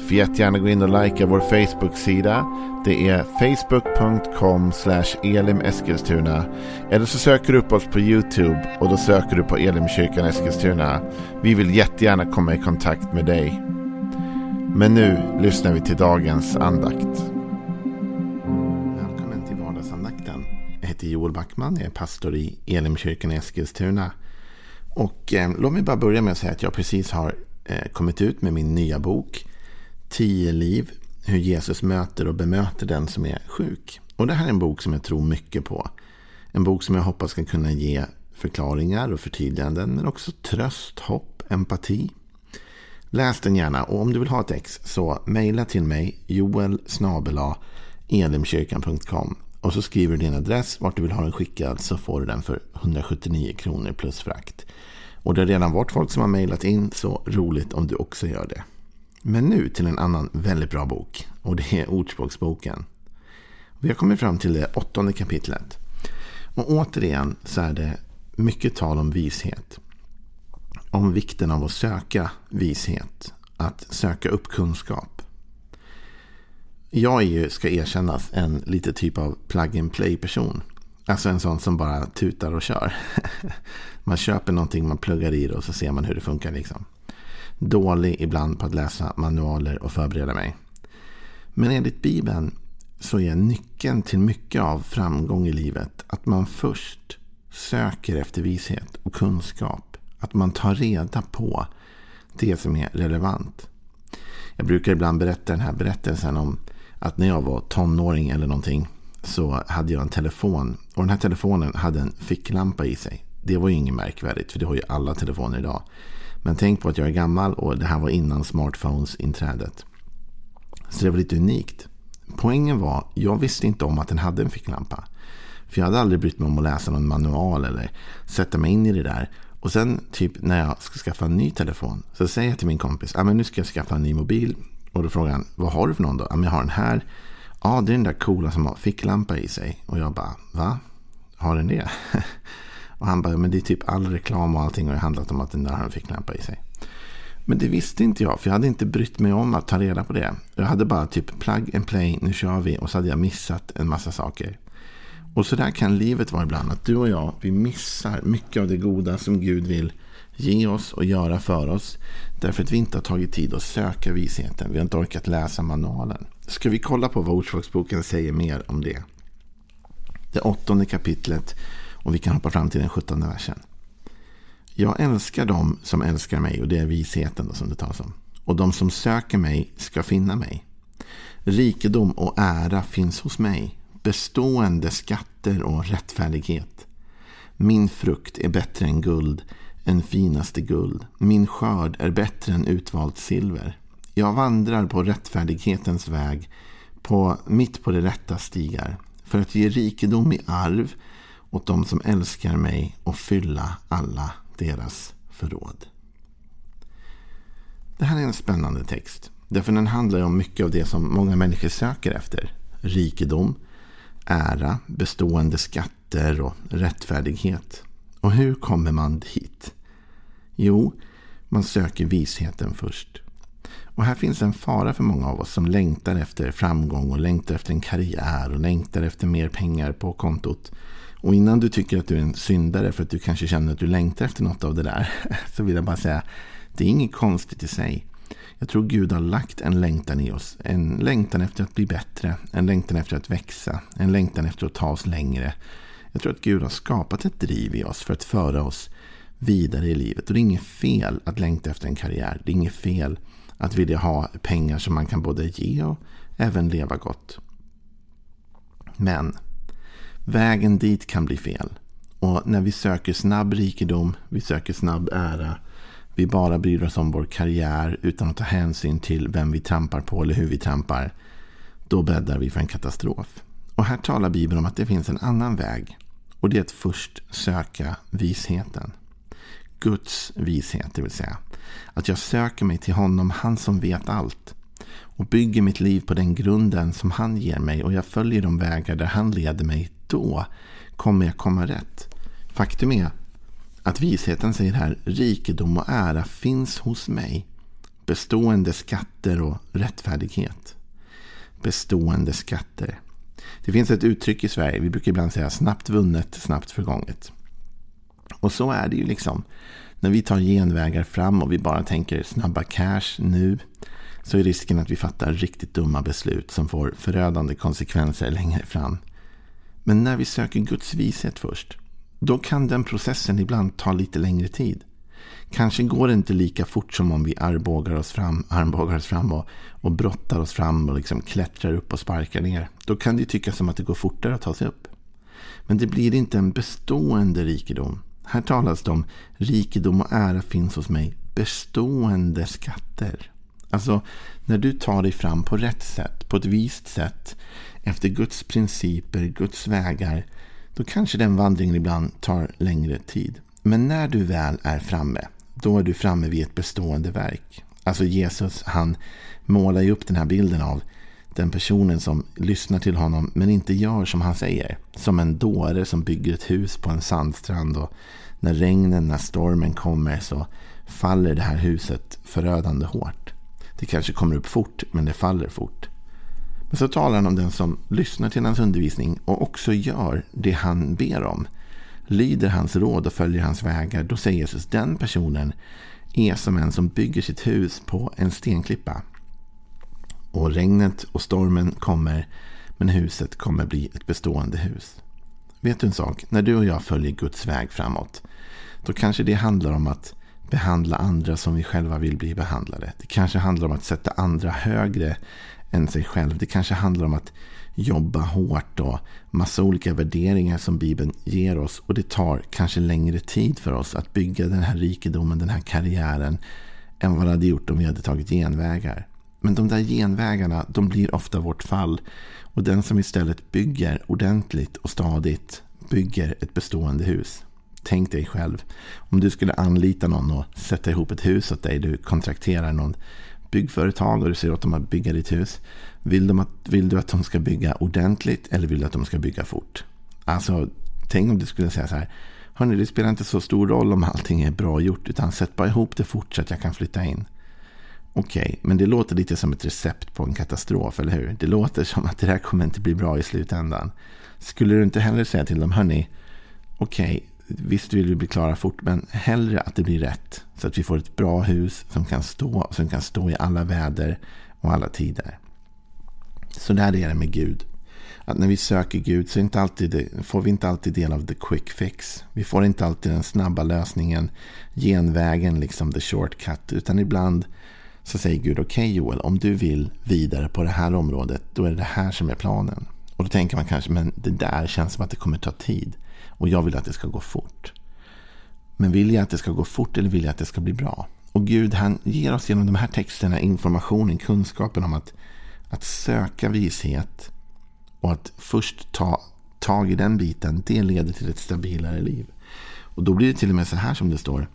Får jättegärna gå in och likea vår Facebook-sida. Det är facebook.com elimeskilstuna. Eller så söker du upp oss på YouTube och då söker du på Elimkyrkan Eskilstuna. Vi vill jättegärna komma i kontakt med dig. Men nu lyssnar vi till dagens andakt. Välkommen till vardagsandakten. Jag heter Joel Backman, jag är pastor i Elimkyrkan i Eskilstuna. Och eh, låt mig bara börja med att säga att jag precis har eh, kommit ut med min nya bok Tio liv, hur Jesus möter och bemöter den som är sjuk. Och det här är en bok som jag tror mycket på. En bok som jag hoppas ska kunna ge förklaringar och förtydliganden, men också tröst, hopp, empati. Läs den gärna och om du vill ha ett ex så mejla till mig joel elimkyrkan.com och så skriver du din adress, vart du vill ha den skickad så får du den för 179 kronor plus frakt. Och det har redan varit folk som har mejlat in, så roligt om du också gör det. Men nu till en annan väldigt bra bok. Och det är Ordspråksboken. Vi har kommit fram till det åttonde kapitlet. Och återigen så är det mycket tal om vishet. Om vikten av att söka vishet. Att söka upp kunskap. Jag är ju, ska erkännas, en lite typ av plug and play person. Alltså en sån som bara tutar och kör. Man köper någonting, man pluggar i det och så ser man hur det funkar liksom dålig ibland på att läsa manualer och förbereda mig. Men enligt Bibeln så är nyckeln till mycket av framgång i livet att man först söker efter vishet och kunskap. Att man tar reda på det som är relevant. Jag brukar ibland berätta den här berättelsen om att när jag var tonåring eller någonting så hade jag en telefon. Och den här telefonen hade en ficklampa i sig. Det var ju inget märkvärdigt för det har ju alla telefoner idag. Men tänk på att jag är gammal och det här var innan smartphones-inträdet. Så det var lite unikt. Poängen var, jag visste inte om att den hade en ficklampa. För jag hade aldrig brytt mig om att läsa någon manual eller sätta mig in i det där. Och sen typ när jag ska skaffa en ny telefon så säger jag till min kompis, ja men nu ska jag skaffa en ny mobil. Och då frågar han, vad har du för någon då? Ja men jag har den här. Ja det är den där coola som har ficklampa i sig. Och jag bara, va? Har den det? Och han bara, men det är typ all reklam och allting har handlat om att den där har en ficklampa i sig. Men det visste inte jag, för jag hade inte brytt mig om att ta reda på det. Jag hade bara typ plug and play, nu kör vi. Och så hade jag missat en massa saker. Och så där kan livet vara ibland. Att du och jag, vi missar mycket av det goda som Gud vill ge oss och göra för oss. Därför att vi inte har tagit tid att söka visheten. Vi har inte orkat läsa manualen. Ska vi kolla på vad Ordspråksboken säger mer om det? Det åttonde kapitlet och vi kan hoppa fram till den sjuttonde versen. Jag älskar dem som älskar mig och det är visheten då som det talas om. Och de som söker mig ska finna mig. Rikedom och ära finns hos mig. Bestående skatter och rättfärdighet. Min frukt är bättre än guld, än finaste guld. Min skörd är bättre än utvalt silver. Jag vandrar på rättfärdighetens väg, på, mitt på de rätta stigar, för att ge rikedom i arv åt dem som älskar mig och fylla alla deras förråd. Det här är en spännande text. Därför den handlar om mycket av det som många människor söker efter. Rikedom, ära, bestående skatter och rättfärdighet. Och hur kommer man dit? Jo, man söker visheten först. Och här finns en fara för många av oss som längtar efter framgång och längtar efter en karriär och längtar efter mer pengar på kontot. Och innan du tycker att du är en syndare för att du kanske känner att du längtar efter något av det där. Så vill jag bara säga, det är inget konstigt i sig. Jag tror Gud har lagt en längtan i oss. En längtan efter att bli bättre. En längtan efter att växa. En längtan efter att ta oss längre. Jag tror att Gud har skapat ett driv i oss för att föra oss vidare i livet. Och det är inget fel att längta efter en karriär. Det är inget fel att vilja ha pengar som man kan både ge och även leva gott. Men Vägen dit kan bli fel. Och när vi söker snabb rikedom, vi söker snabb ära, vi bara bryr oss om vår karriär utan att ta hänsyn till vem vi trampar på eller hur vi trampar, då bäddar vi för en katastrof. Och här talar Bibeln om att det finns en annan väg. Och det är att först söka visheten. Guds vishet, det vill säga. Att jag söker mig till honom, han som vet allt. Och bygger mitt liv på den grunden som han ger mig och jag följer de vägar där han leder mig. Då kommer jag komma rätt. Faktum är att visheten säger här, rikedom och ära finns hos mig. Bestående skatter och rättfärdighet. Bestående skatter. Det finns ett uttryck i Sverige, vi brukar ibland säga snabbt vunnet, snabbt förgånget. Och så är det ju liksom. När vi tar genvägar fram och vi bara tänker snabba cash nu så är risken att vi fattar riktigt dumma beslut som får förödande konsekvenser längre fram. Men när vi söker Guds vishet först, då kan den processen ibland ta lite längre tid. Kanske går det inte lika fort som om vi armbågar oss fram, armbågar oss fram och, och brottar oss fram och liksom klättrar upp och sparkar ner. Då kan det tyckas som att det går fortare att ta sig upp. Men det blir inte en bestående rikedom. Här talas det om rikedom och ära finns hos mig. Bestående skatter. Alltså, när du tar dig fram på rätt sätt, på ett vist sätt, efter Guds principer, Guds vägar, då kanske den vandringen ibland tar längre tid. Men när du väl är framme, då är du framme vid ett bestående verk. Alltså Jesus, han målar ju upp den här bilden av den personen som lyssnar till honom men inte gör som han säger. Som en dåre som bygger ett hus på en sandstrand och när regnen, när stormen kommer så faller det här huset förödande hårt. Det kanske kommer upp fort men det faller fort. Men så talar han om den som lyssnar till hans undervisning och också gör det han ber om. Lyder hans råd och följer hans vägar. Då säger Jesus den personen är som en som bygger sitt hus på en stenklippa. Och regnet och stormen kommer men huset kommer bli ett bestående hus. Vet du en sak? När du och jag följer Guds väg framåt då kanske det handlar om att behandla andra som vi själva vill bli behandlade. Det kanske handlar om att sätta andra högre än sig själv. Det kanske handlar om att jobba hårt och massa olika värderingar som Bibeln ger oss. Och det tar kanske längre tid för oss att bygga den här rikedomen, den här karriären än vad det hade gjort om vi hade tagit genvägar. Men de där genvägarna, de blir ofta vårt fall. Och den som istället bygger ordentligt och stadigt bygger ett bestående hus. Tänk dig själv, om du skulle anlita någon och sätta ihop ett hus åt dig. Du kontrakterar någon byggföretag och du säger åt dem att bygga ditt hus. Vill, de att, vill du att de ska bygga ordentligt eller vill du att de ska bygga fort? Alltså, tänk om du skulle säga så här. Hörni, det spelar inte så stor roll om allting är bra gjort. Utan sätt bara ihop det fort så att jag kan flytta in. Okej, okay, men det låter lite som ett recept på en katastrof, eller hur? Det låter som att det här kommer inte bli bra i slutändan. Skulle du inte heller säga till dem, hörni, okej, okay, visst vill vi bli klara fort, men hellre att det blir rätt. Så att vi får ett bra hus som kan stå, som kan stå i alla väder och alla tider. Så där är det med Gud. Att när vi söker Gud så inte alltid, får vi inte alltid del av the quick fix. Vi får inte alltid den snabba lösningen, genvägen, liksom the shortcut. Utan ibland så säger Gud, okej okay, Joel, om du vill vidare på det här området, då är det det här som är planen. Och då tänker man kanske, men det där känns som att det kommer ta tid. Och jag vill att det ska gå fort. Men vill jag att det ska gå fort eller vill jag att det ska bli bra? Och Gud han ger oss genom de här texterna informationen, kunskapen om att, att söka vishet och att först ta tag i den biten, det leder till ett stabilare liv. Och då blir det till och med så här som det står.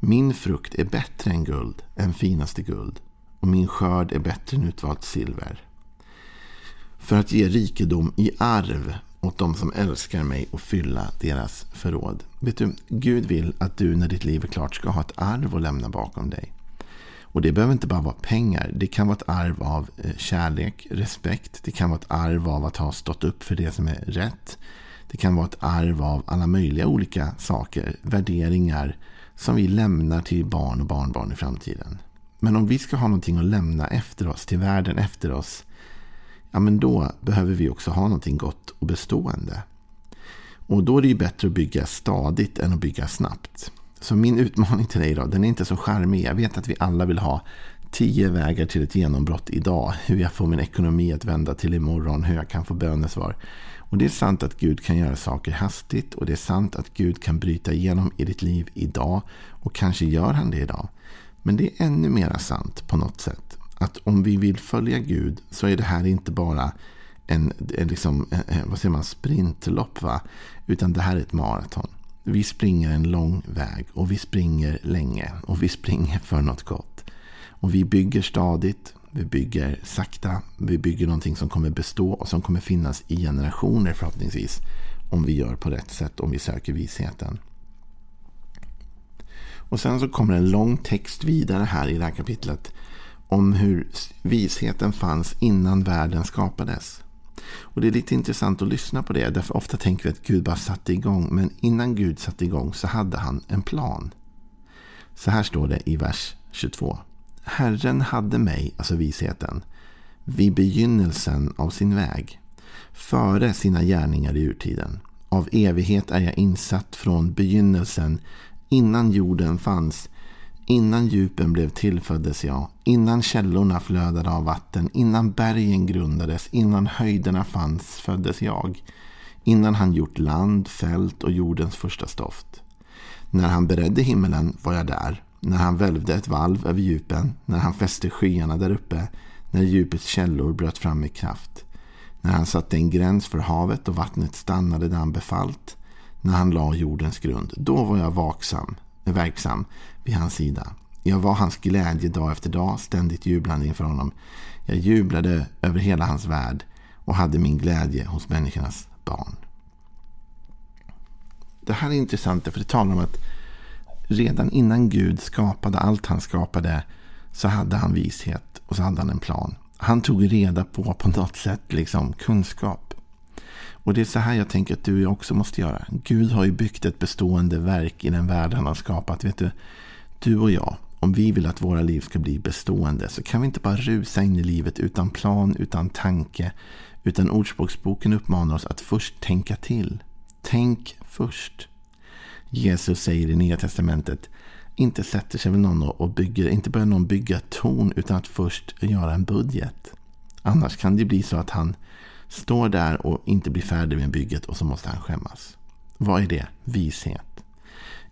Min frukt är bättre än guld, än finaste guld. Och min skörd är bättre än utvalt silver. För att ge rikedom i arv åt de som älskar mig och fylla deras förråd. Vet du, Gud vill att du när ditt liv är klart ska ha ett arv att lämna bakom dig. Och det behöver inte bara vara pengar. Det kan vara ett arv av eh, kärlek, respekt. Det kan vara ett arv av att ha stått upp för det som är rätt. Det kan vara ett arv av alla möjliga olika saker, värderingar som vi lämnar till barn och barnbarn i framtiden. Men om vi ska ha någonting att lämna efter oss, till världen efter oss, ja men då behöver vi också ha någonting gott och bestående. Och då är det ju bättre att bygga stadigt än att bygga snabbt. Så min utmaning till dig idag, den är inte så charmig. Jag vet att vi alla vill ha tio vägar till ett genombrott idag. Hur jag får min ekonomi att vända till imorgon, hur jag kan få bönesvar. Och det är sant att Gud kan göra saker hastigt och det är sant att Gud kan bryta igenom i ditt liv idag. Och kanske gör han det idag. Men det är ännu mera sant på något sätt att om vi vill följa Gud så är det här inte bara en, en liksom, eh, eh, vad säger man, sprintlopp. Va? Utan det här är ett maraton. Vi springer en lång väg och vi springer länge och vi springer för något gott. Och vi bygger stadigt, vi bygger sakta, vi bygger någonting som kommer bestå och som kommer finnas i generationer förhoppningsvis. Om vi gör på rätt sätt, om vi söker visheten. Och sen så kommer en lång text vidare här i det här kapitlet om hur visheten fanns innan världen skapades. Och Det är lite intressant att lyssna på det. Därför ofta tänker vi att Gud bara satte igång. Men innan Gud satte igång så hade han en plan. Så här står det i vers 22. Herren hade mig, alltså visheten, vid begynnelsen av sin väg. Före sina gärningar i urtiden. Av evighet är jag insatt från begynnelsen. Innan jorden fanns Innan djupen blev till föddes jag, innan källorna flödade av vatten, innan bergen grundades, innan höjderna fanns föddes jag. Innan han gjort land, fält och jordens första stoft. När han beredde himmelen var jag där, när han välvde ett valv över djupen, när han fäste skyarna där uppe, när djupets källor bröt fram med kraft. När han satte en gräns för havet och vattnet stannade där han befallt, när han la jordens grund, då var jag vaksam, verksam vid hans sida. Jag var hans glädje dag efter dag, ständigt jublande inför honom. Jag jublade över hela hans värld och hade min glädje hos människornas barn. Det här är intressant för det talar om att redan innan Gud skapade allt han skapade så hade han vishet och så hade han en plan. Han tog reda på på något sätt liksom kunskap. Och det är så här jag tänker att du och jag också måste göra. Gud har ju byggt ett bestående verk i den värld han har skapat. Vet du, du och jag, om vi vill att våra liv ska bli bestående så kan vi inte bara rusa in i livet utan plan, utan tanke. Utan Ordspråksboken uppmanar oss att först tänka till. Tänk först. Jesus säger i Nya Testamentet inte sätter sig väl någon och bygger, inte börjar någon bygga torn utan att först göra en budget. Annars kan det bli så att han står där och inte blir färdig med bygget och så måste han skämmas. Vad är det? Vishet.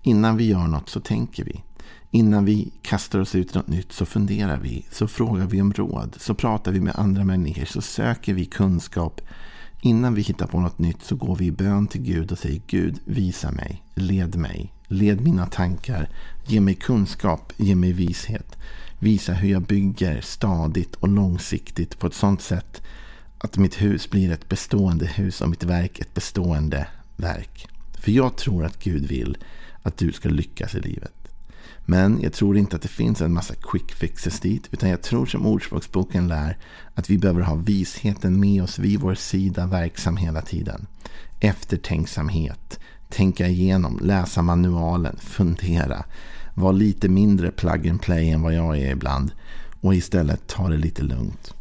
Innan vi gör något så tänker vi. Innan vi kastar oss ut i något nytt så funderar vi, så frågar vi om råd, så pratar vi med andra människor, så söker vi kunskap. Innan vi hittar på något nytt så går vi i bön till Gud och säger Gud, visa mig, led mig, led mina tankar, ge mig kunskap, ge mig vishet. Visa hur jag bygger stadigt och långsiktigt på ett sådant sätt att mitt hus blir ett bestående hus och mitt verk ett bestående verk. För jag tror att Gud vill att du ska lyckas i livet. Men jag tror inte att det finns en massa quick fixes dit. Utan jag tror som Ordspråksboken lär att vi behöver ha visheten med oss vid vår sida verksam hela tiden. Eftertänksamhet, tänka igenom, läsa manualen, fundera. Var lite mindre plug and play än vad jag är ibland. Och istället ta det lite lugnt.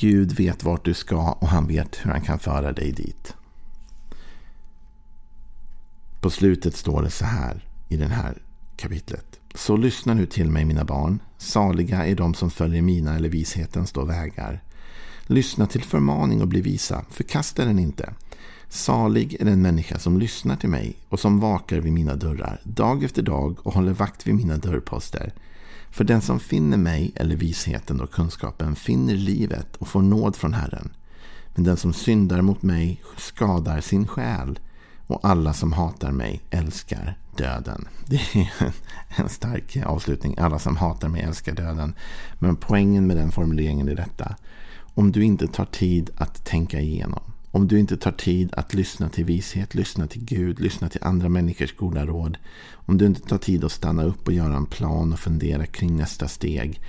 Gud vet vart du ska och han vet hur han kan föra dig dit. På slutet står det så här i det här kapitlet. Så lyssna nu till mig mina barn. Saliga är de som följer mina eller vishetens då vägar. Lyssna till förmaning och bli visa. Förkasta den inte. Salig är den människa som lyssnar till mig och som vakar vid mina dörrar dag efter dag och håller vakt vid mina dörrposter. För den som finner mig eller visheten och kunskapen finner livet och får nåd från Herren. Men den som syndar mot mig skadar sin själ och alla som hatar mig älskar döden. Det är en stark avslutning. Alla som hatar mig älskar döden. Men poängen med den formuleringen är detta. Om du inte tar tid att tänka igenom. Om du inte tar tid att lyssna till vishet, lyssna till Gud, lyssna till andra människors goda råd. Om du inte tar tid att stanna upp och göra en plan och fundera kring nästa steg.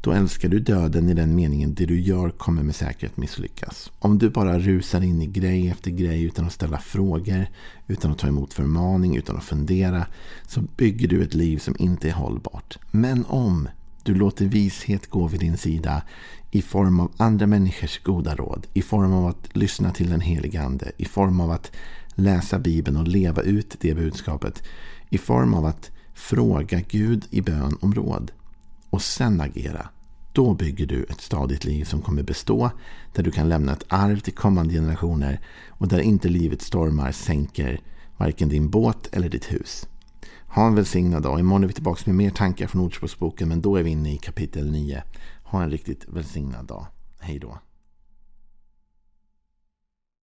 Då älskar du döden i den meningen det du gör kommer med säkerhet misslyckas. Om du bara rusar in i grej efter grej utan att ställa frågor, utan att ta emot förmaning, utan att fundera, så bygger du ett liv som inte är hållbart. Men om du låter vishet gå vid din sida i form av andra människors goda råd, i form av att lyssna till den helige Ande, i form av att läsa Bibeln och leva ut det budskapet, i form av att fråga Gud i bön om råd och sen agera. Då bygger du ett stadigt liv som kommer bestå, där du kan lämna ett arv till kommande generationer och där inte livets stormar sänker varken din båt eller ditt hus. Ha en välsignad dag. Imorgon är vi tillbaka med mer tankar från Ordspråksboken men då är vi inne i kapitel 9. Ha en riktigt välsignad dag. Hej då.